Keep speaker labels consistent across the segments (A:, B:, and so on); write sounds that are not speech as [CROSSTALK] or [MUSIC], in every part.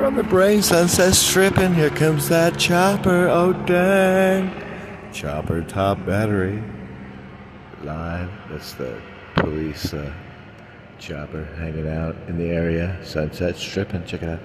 A: You're on the brain, sunset stripping. Here comes that chopper. Oh, dang. Chopper top battery. Live. That's the police uh, chopper hanging out in the area. Sunset stripping. Check it out.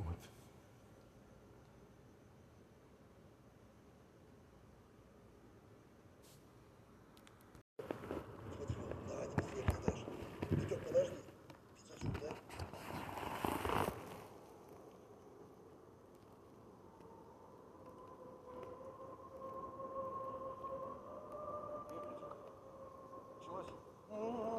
B: Вот.
C: Oh.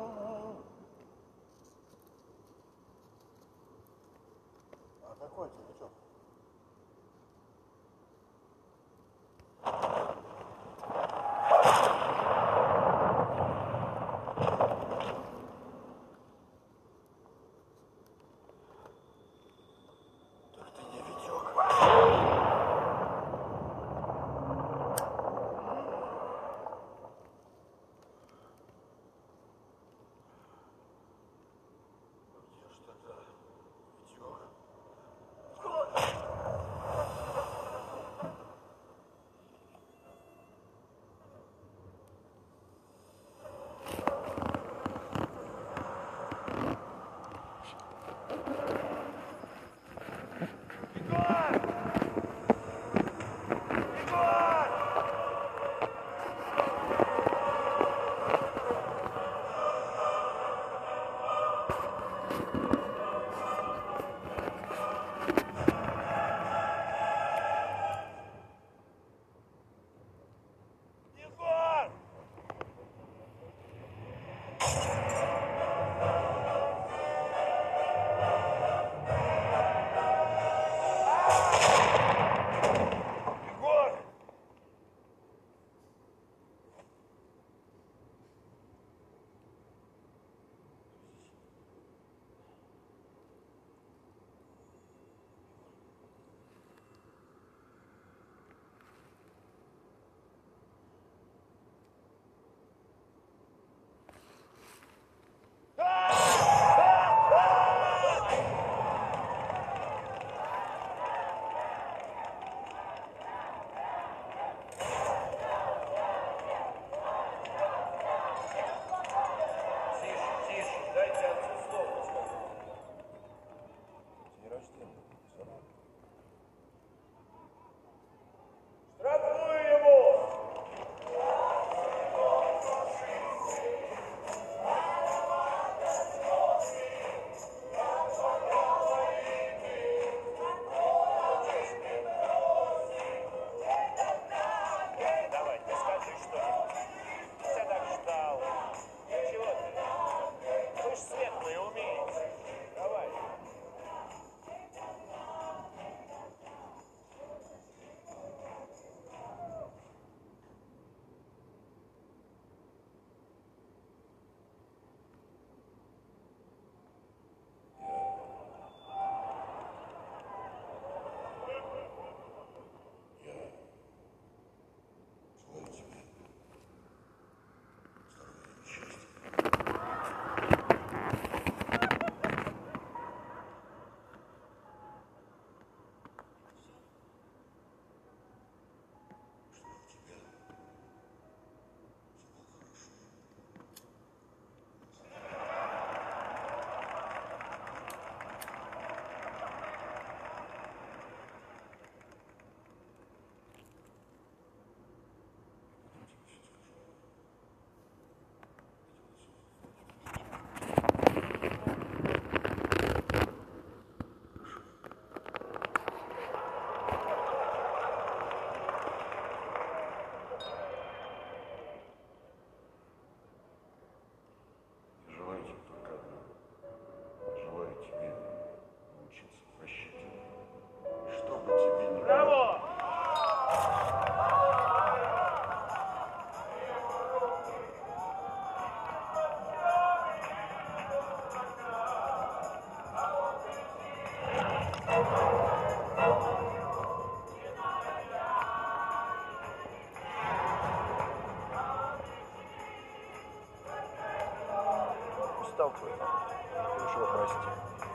C: question.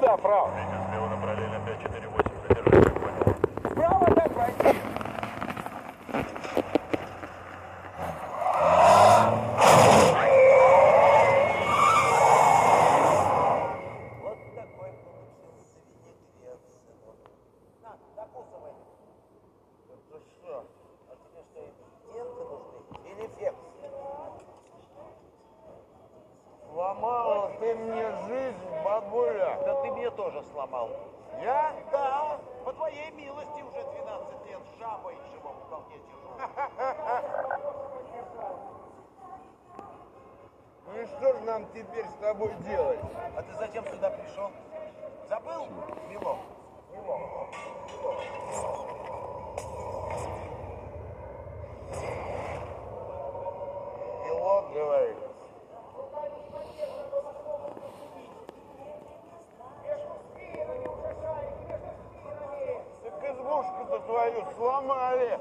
C: da é fraude. тобой делать?
B: А ты зачем сюда пришел? Забыл? Милок.
C: Милок. Милок, говорит. Так избушку-то твою сломали.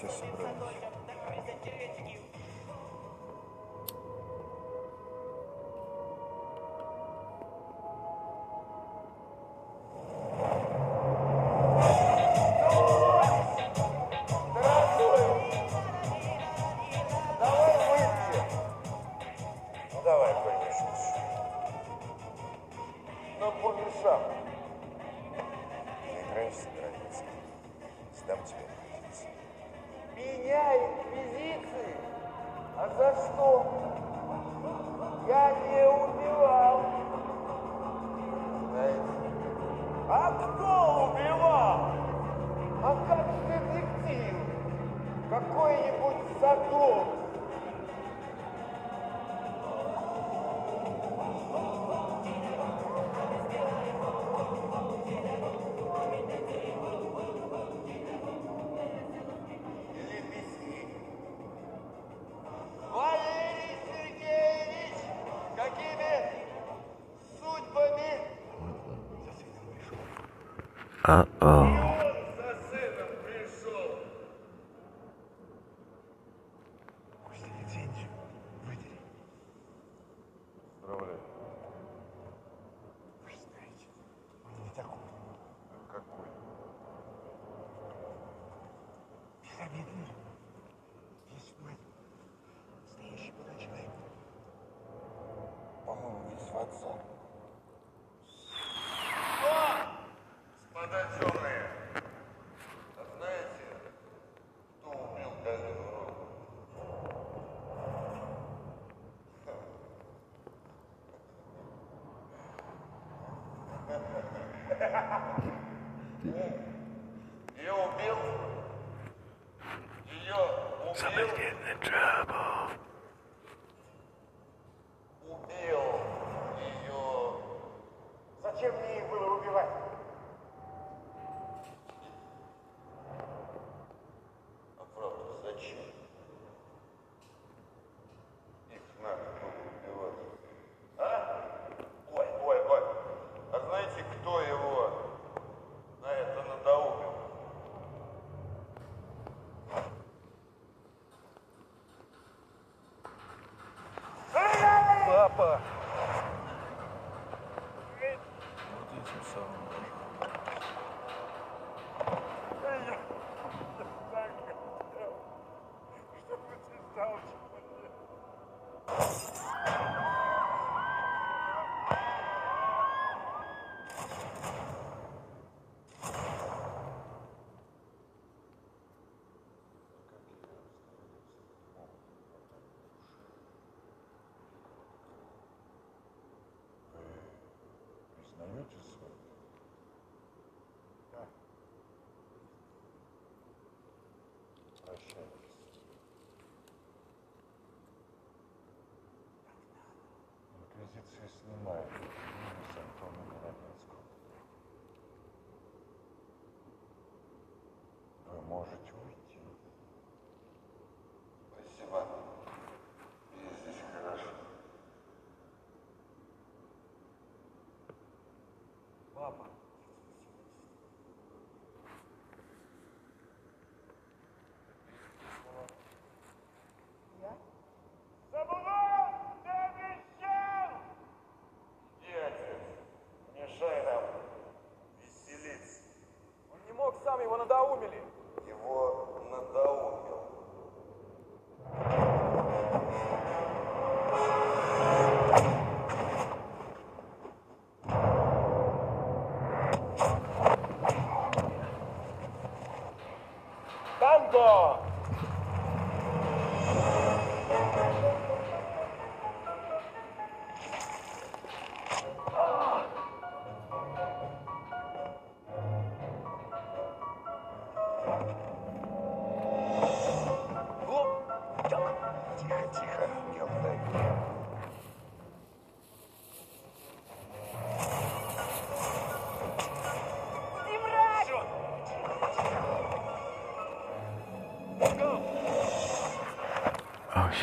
C: все собралось.
D: Ну,
C: ну,
D: давай,
B: конечно. Но помешал. Let's
C: go. отчество?
E: Да.
C: Прощай. Инквизиция снимает. Папа.
B: Обещал! Дядя, мешай веселиться.
C: Он не мог, сам его надоумили.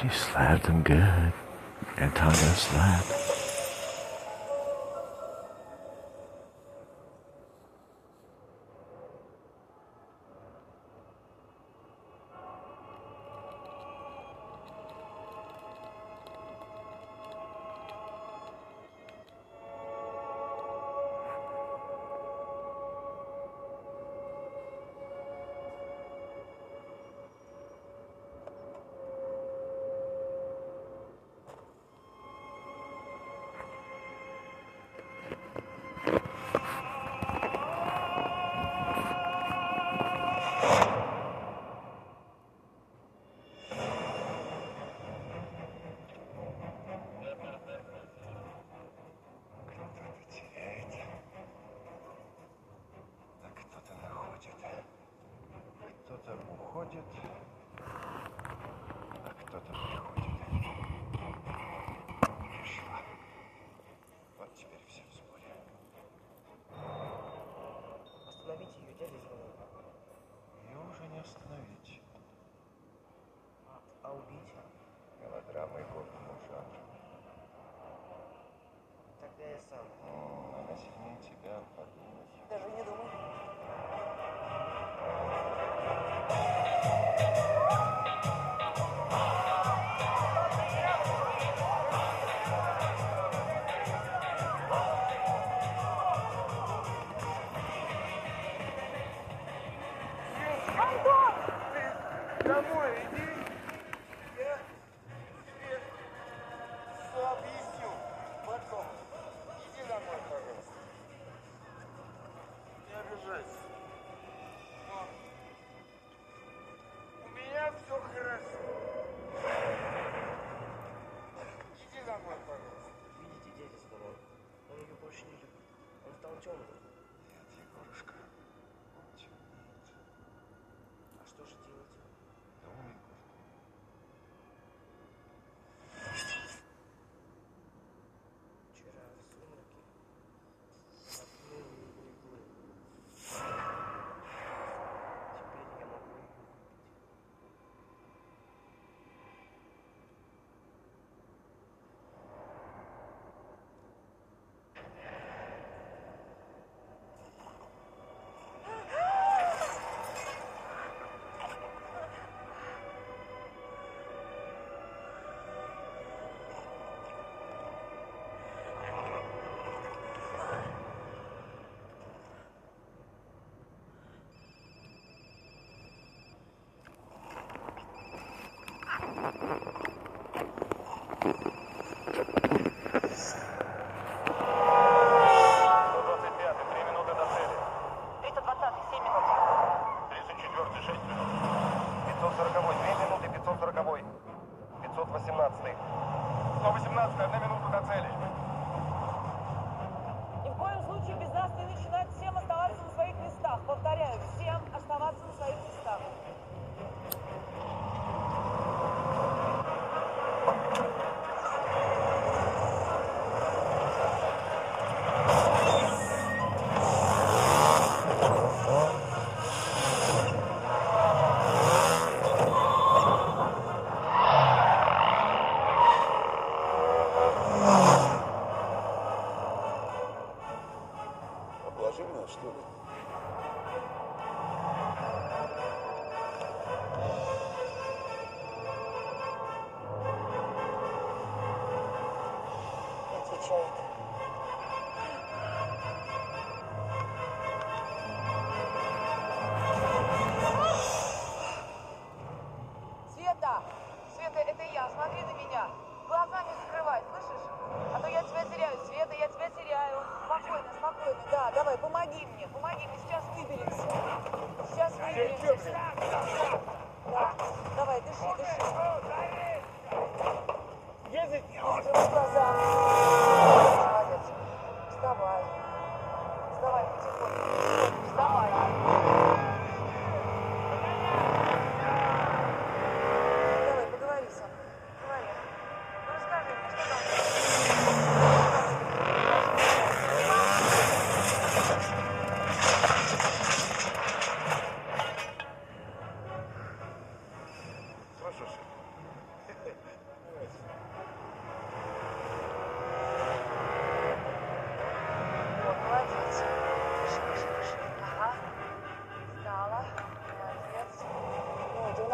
F: She slapped him good. Antonio slapped.
G: тебя
C: Даже не думай.
H: все хорошо. Иди домой, пожалуйста.
I: Видите, дядя сказал, он ее больше не любит. Он стал темным.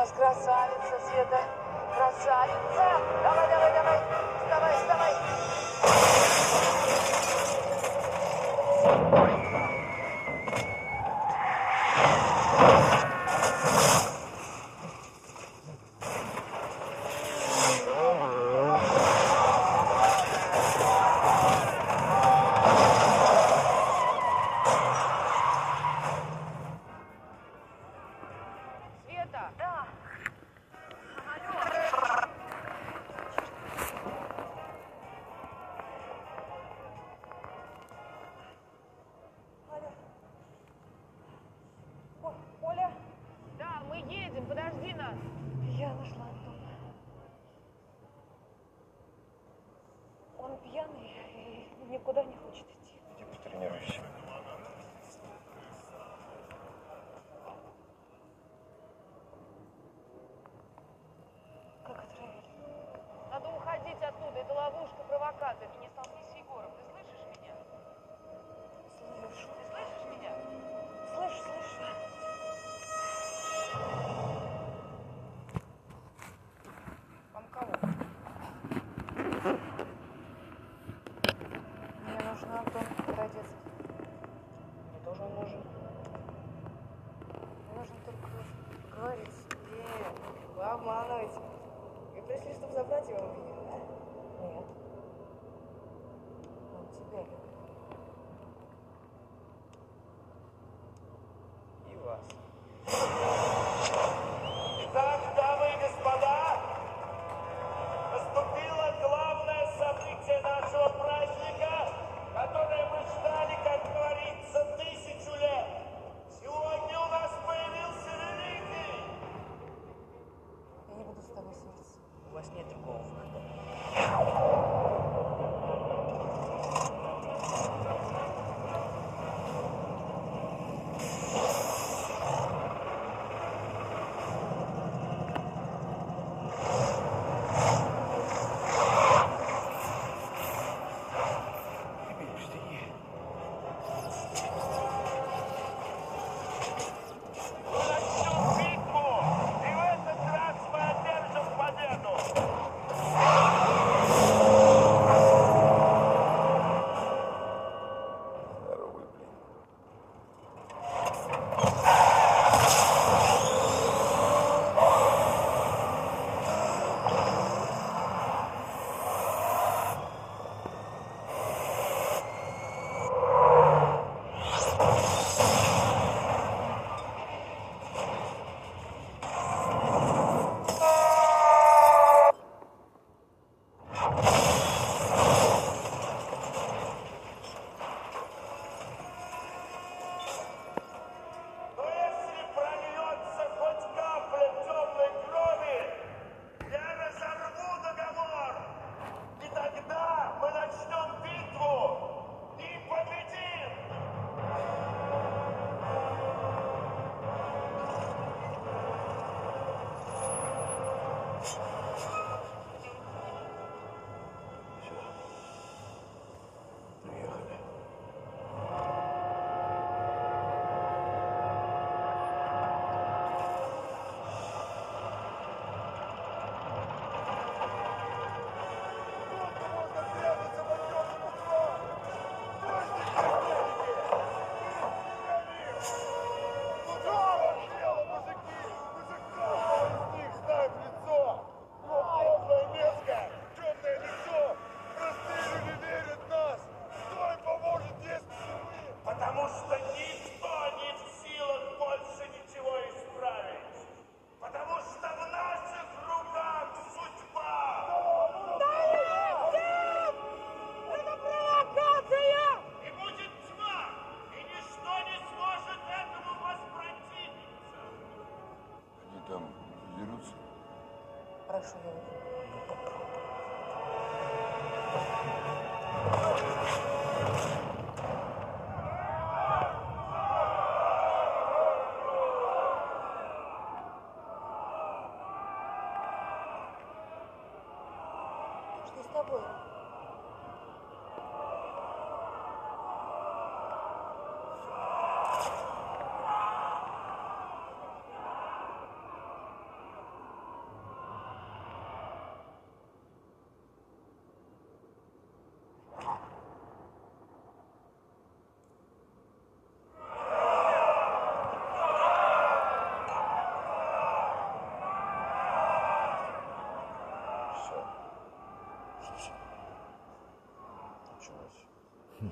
C: нас красавица, Света. Красавица! Давай, давай,
E: давай.
D: Вставай, вставай.
E: problem. Что
G: с тобой?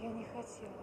G: Я не хотела.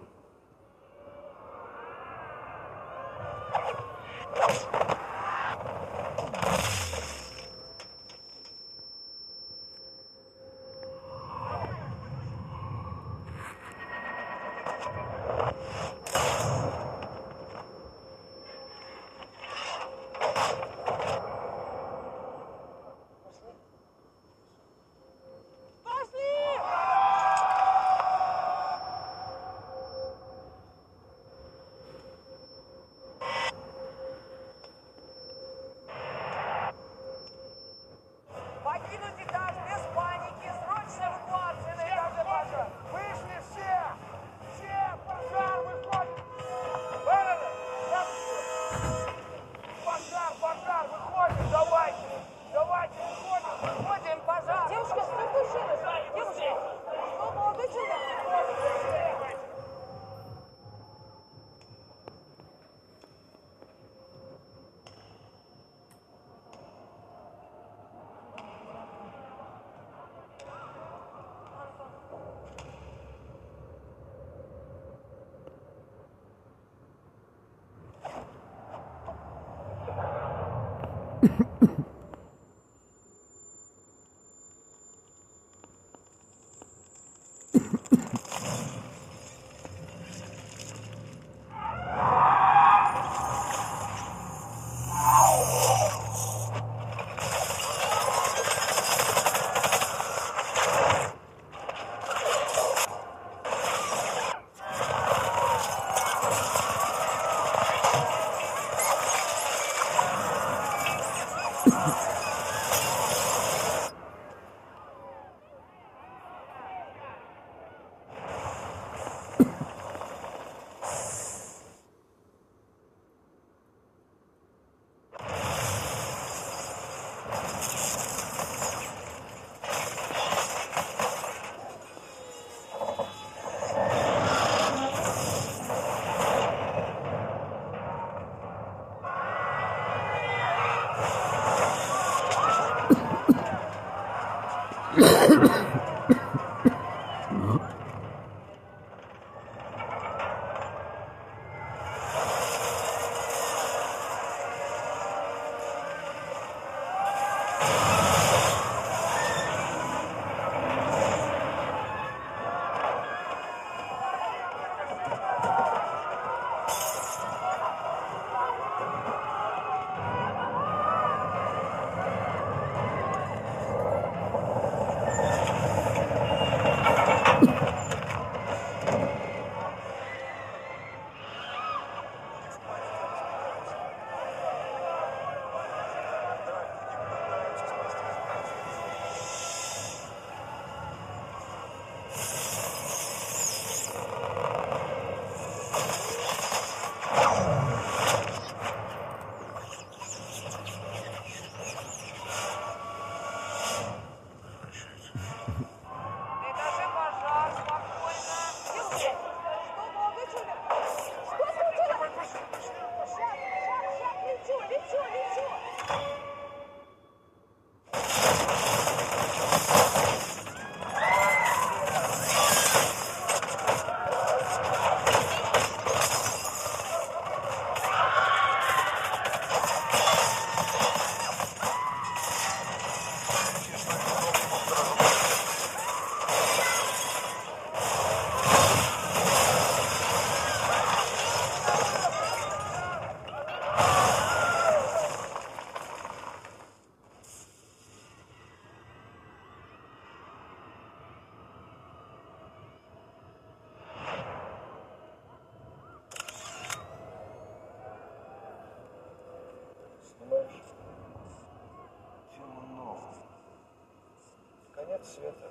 G: Конец света.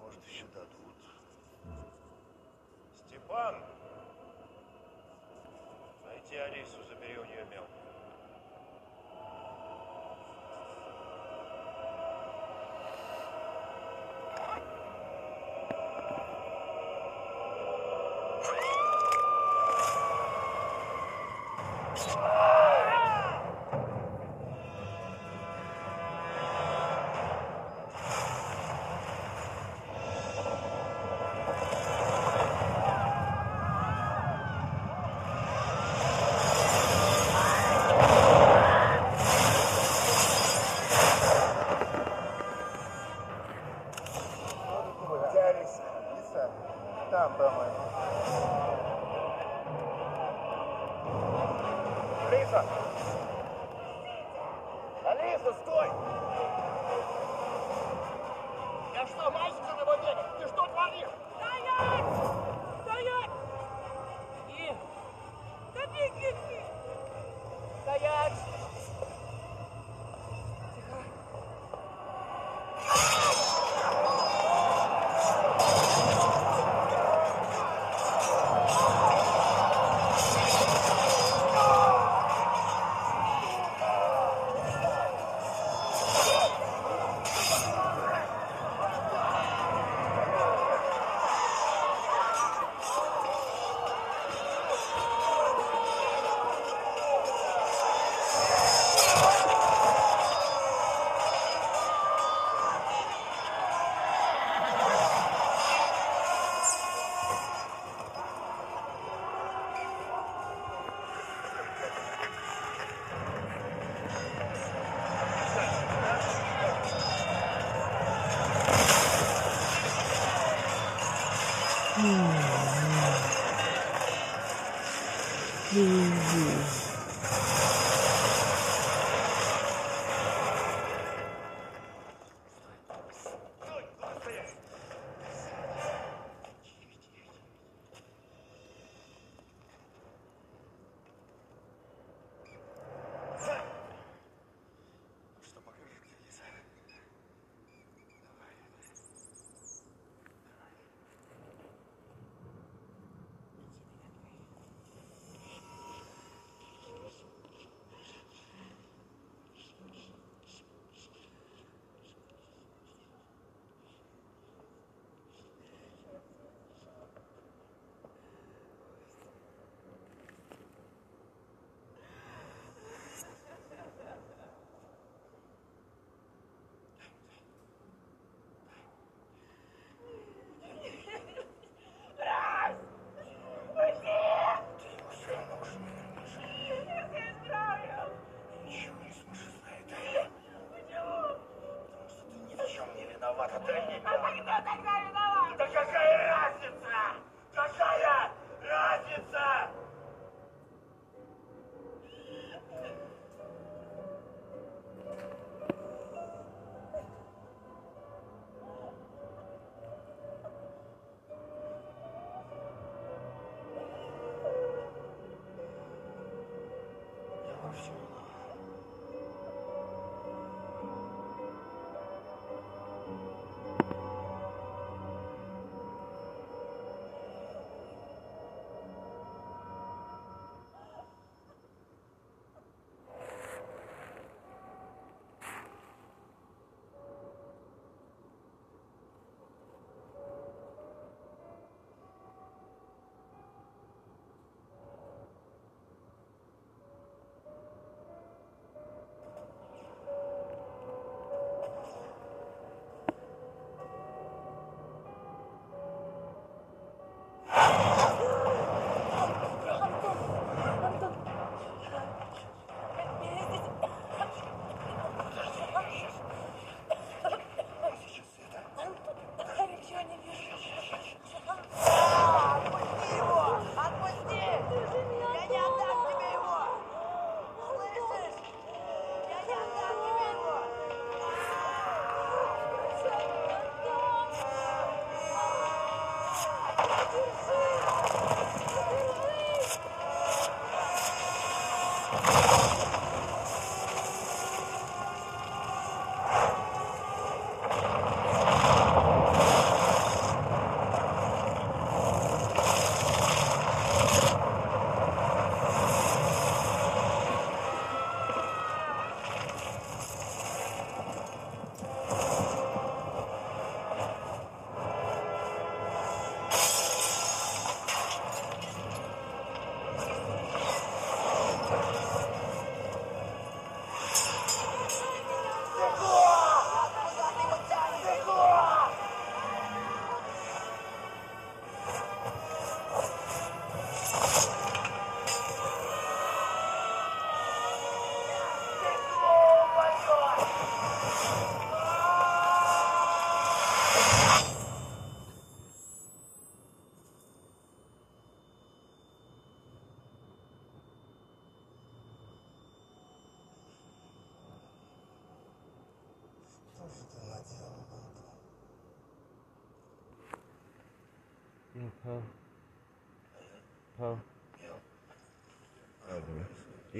G: Может, еще дадут.
B: Степан!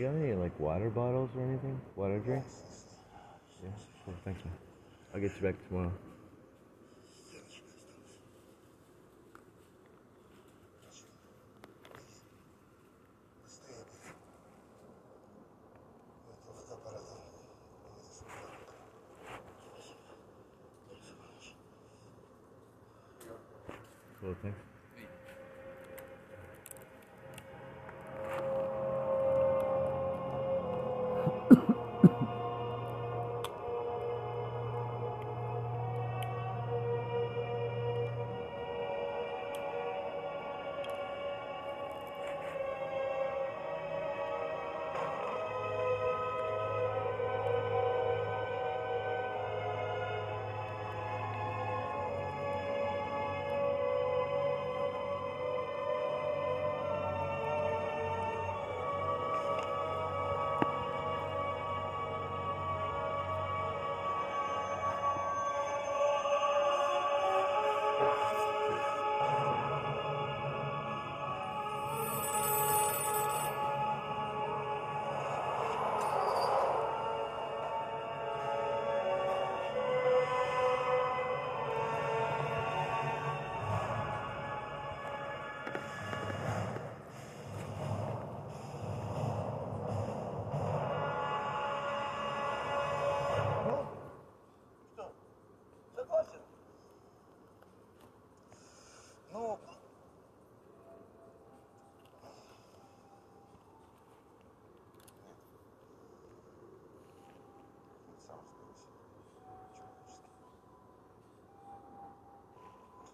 J: You got any like water bottles or anything? Water drinks? Yeah, cool. Thanks, man. I'll get you back tomorrow.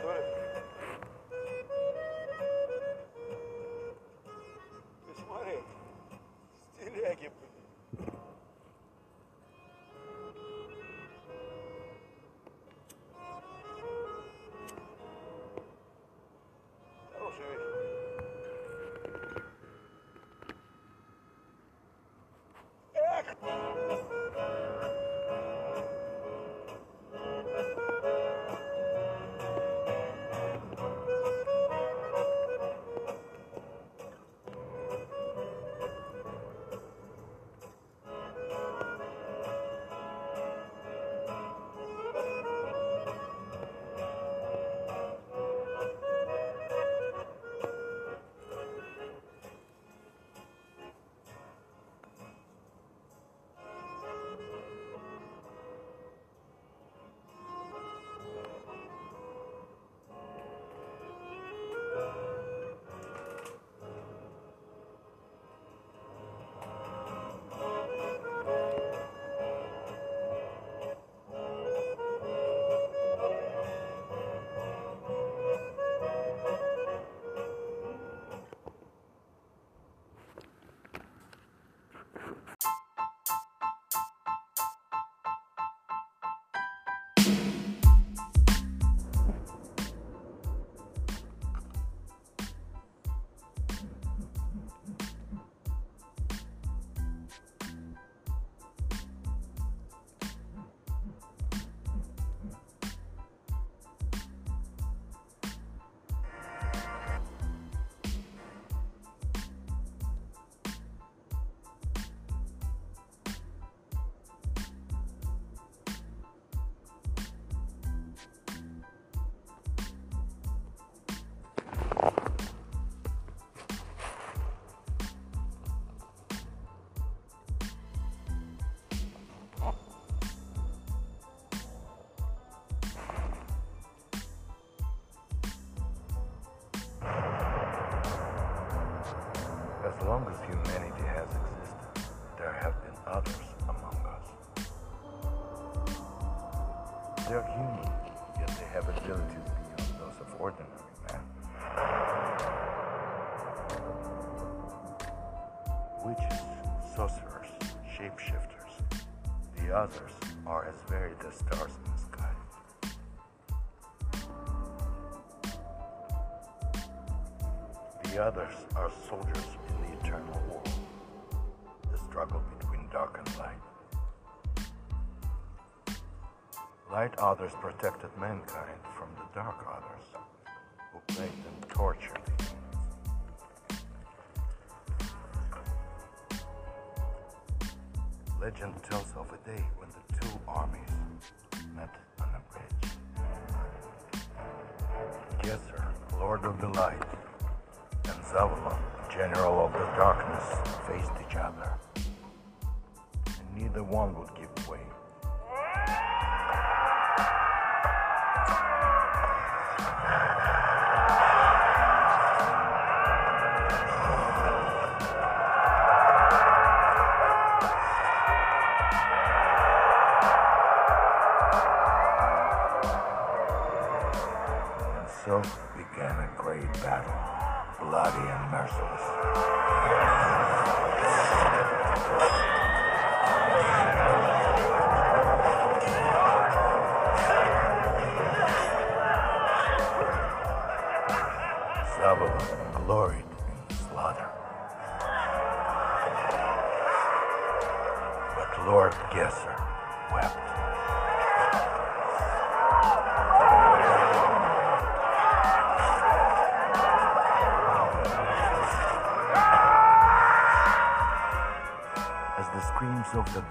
K: Good. Long as humanity has existed, there have been others among us. They're human, yet they have abilities beyond those of ordinary man. Witches, sorcerers, shapeshifters. The others are as varied as stars in the sky. The others are soldiers Light others protected mankind from the dark others, who plagued and tortured humans. Legend tells of a day when the two armies met on a bridge. Gesser, Lord of the Light, and Zavulon, General of the Darkness, faced each other. And neither one would give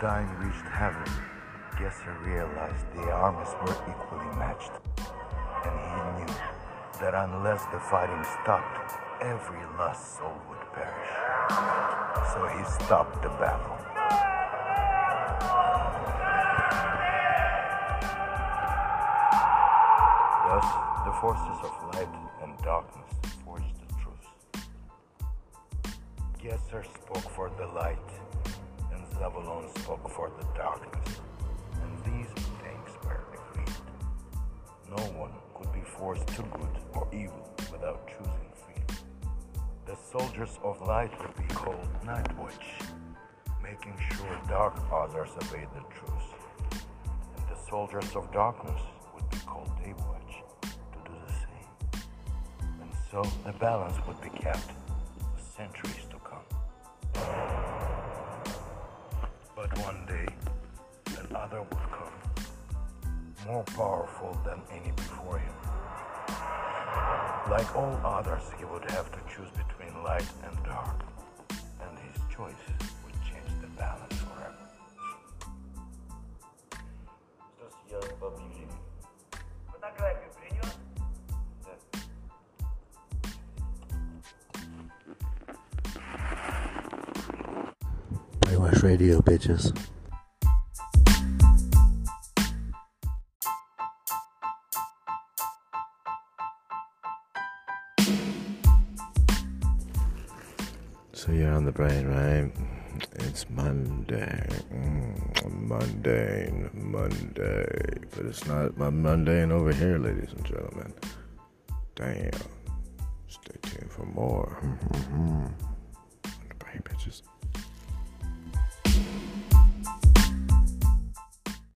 K: dying reached heaven, Gesser realized the armies were equally matched. And he knew that unless the fighting stopped, every lost soul would perish. So he stopped the battle. Thus, the forces of light and darkness forged a truce. Gesser spoke for the light, Zavulon spoke for the darkness. And these things were agreed. No one could be force to good or evil without choosing fear. The soldiers of light would be called Night Watch, making sure dark others obey the truth. And the soldiers of darkness would be called Day Watch to do the same. And so the balance would be kept for centuries another would come, more powerful than any before him. Like all others, he would have to choose between light and dark, and his choice would change the balance forever.
E: Здравствуйте, я по объявлению. Фотографию принес? Да.
F: Brainwash Radio, bitches. Monday. But it's not my mundane over here, ladies and gentlemen. Damn. Stay tuned for more. [LAUGHS]